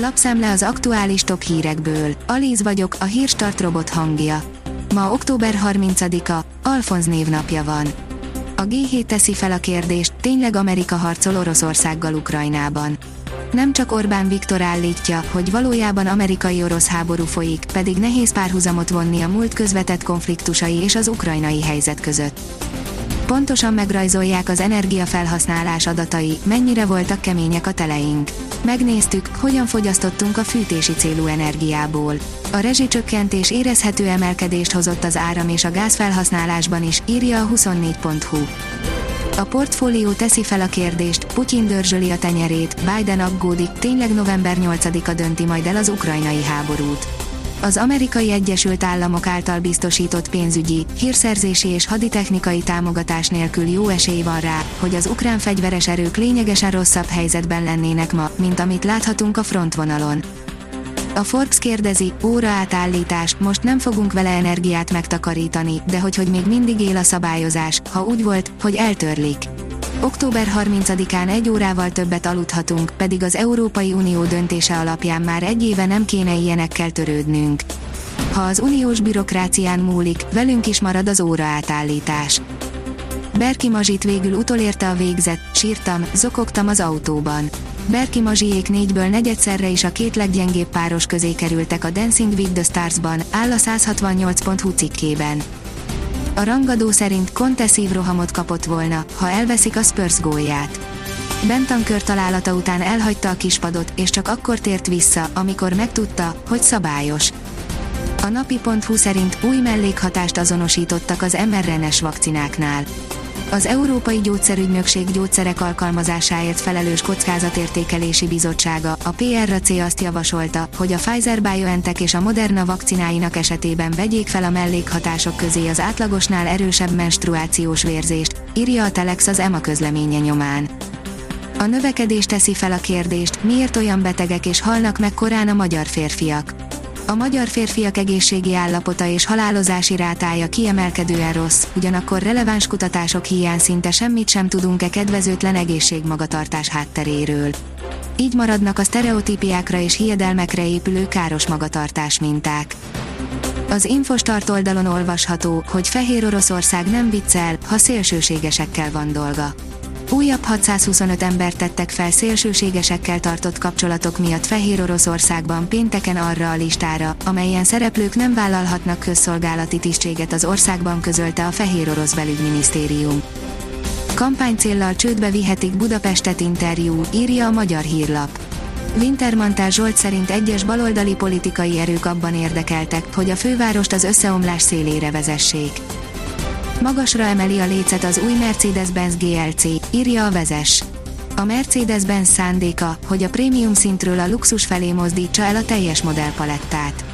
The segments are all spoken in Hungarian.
Lapszemle az aktuális top hírekből. Alíz vagyok, a hírstart robot hangja. Ma október 30-a, Alfonz névnapja van. A G7 teszi fel a kérdést, tényleg Amerika harcol Oroszországgal Ukrajnában. Nem csak Orbán Viktor állítja, hogy valójában amerikai-orosz háború folyik, pedig nehéz párhuzamot vonni a múlt közvetett konfliktusai és az ukrajnai helyzet között. Pontosan megrajzolják az energiafelhasználás adatai, mennyire voltak kemények a teleink. Megnéztük, hogyan fogyasztottunk a fűtési célú energiából. A rezsicsökkentés érezhető emelkedést hozott az áram és a gázfelhasználásban is, írja a 24.hu. A portfólió teszi fel a kérdést, Putyin dörzsöli a tenyerét, Biden aggódik, tényleg november 8-a dönti majd el az ukrajnai háborút. Az amerikai Egyesült Államok által biztosított pénzügyi, hírszerzési és haditechnikai támogatás nélkül jó esély van rá, hogy az ukrán fegyveres erők lényegesen rosszabb helyzetben lennének ma, mint amit láthatunk a frontvonalon. A Forbes kérdezi, óra átállítás, most nem fogunk vele energiát megtakarítani, de hogy hogy még mindig él a szabályozás, ha úgy volt, hogy eltörlik. Október 30-án egy órával többet aludhatunk, pedig az Európai Unió döntése alapján már egy éve nem kéne ilyenekkel törődnünk. Ha az uniós bürokrácián múlik, velünk is marad az óra átállítás. Berki Mazsit végül utolérte a végzet, sírtam, zokogtam az autóban. Berki Mazsiék négyből negyedszerre is a két leggyengébb páros közé kerültek a Dancing with the Stars-ban, áll a 168.hu cikkében. A rangadó szerint Conte szívrohamot kapott volna, ha elveszik a Spurs gólját. Bentankör találata után elhagyta a kispadot, és csak akkor tért vissza, amikor megtudta, hogy szabályos. A napi.hu szerint új mellékhatást azonosítottak az mRNA-s vakcináknál. Az Európai Gyógyszerügynökség gyógyszerek alkalmazásáért felelős kockázatértékelési bizottsága, a PRC azt javasolta, hogy a Pfizer-BioNTech és a Moderna vakcináinak esetében vegyék fel a mellékhatások közé az átlagosnál erősebb menstruációs vérzést, írja a Telex az EMA közleménye nyomán. A növekedés teszi fel a kérdést, miért olyan betegek és halnak meg korán a magyar férfiak a magyar férfiak egészségi állapota és halálozási rátája kiemelkedően rossz, ugyanakkor releváns kutatások hiány szinte semmit sem tudunk-e kedvezőtlen egészségmagatartás hátteréről. Így maradnak a sztereotípiákra és hiedelmekre épülő káros magatartás minták. Az Infostart oldalon olvasható, hogy Fehér Oroszország nem viccel, ha szélsőségesekkel van dolga Újabb 625 embert tettek fel szélsőségesekkel tartott kapcsolatok miatt Fehér Oroszországban pénteken arra a listára, amelyen szereplők nem vállalhatnak közszolgálati tisztséget az országban közölte a Fehér Orosz belügyminisztérium. Kampánycéllal csődbe vihetik Budapestet interjú, írja a Magyar Hírlap. Wintermantel Zsolt szerint egyes baloldali politikai erők abban érdekeltek, hogy a fővárost az összeomlás szélére vezessék Magasra emeli a lécet az új Mercedes-Benz GLC, írja a vezes. A Mercedes-Benz szándéka, hogy a prémium szintről a luxus felé mozdítsa el a teljes modellpalettát.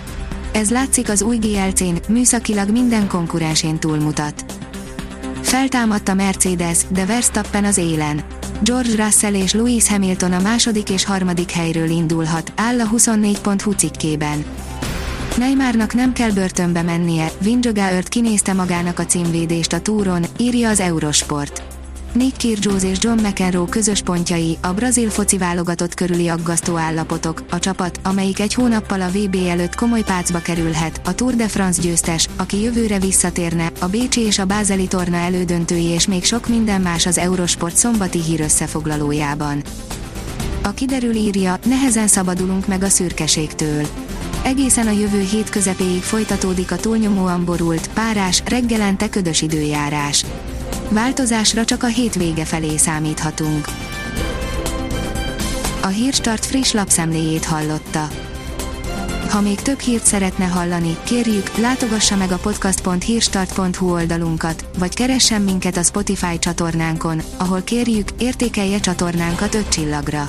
Ez látszik az új GLC-n, műszakilag minden konkurensén túlmutat. Feltámadt a Mercedes, de Verstappen az élen. George Russell és Lewis Hamilton a második és harmadik helyről indulhat, áll a 24.hu cikkében. Neymarnak nem kell börtönbe mennie, Vingegaard kinézte magának a címvédést a túron, írja az Eurosport. Nick Kyrgios és John McEnroe közös pontjai, a brazil foci válogatott körüli aggasztó állapotok, a csapat, amelyik egy hónappal a VB előtt komoly pácba kerülhet, a Tour de France győztes, aki jövőre visszatérne, a Bécsi és a Bázeli torna elődöntői és még sok minden más az Eurosport szombati hír összefoglalójában. A kiderül írja, nehezen szabadulunk meg a szürkeségtől Egészen a jövő hét közepéig folytatódik a túlnyomóan borult, párás, reggelente ködös időjárás. Változásra csak a hétvége felé számíthatunk. A Hírstart friss lapszemléjét hallotta. Ha még több hírt szeretne hallani, kérjük, látogassa meg a podcast.hírstart.hu oldalunkat, vagy keressen minket a Spotify csatornánkon, ahol kérjük, értékelje csatornánkat 5 csillagra.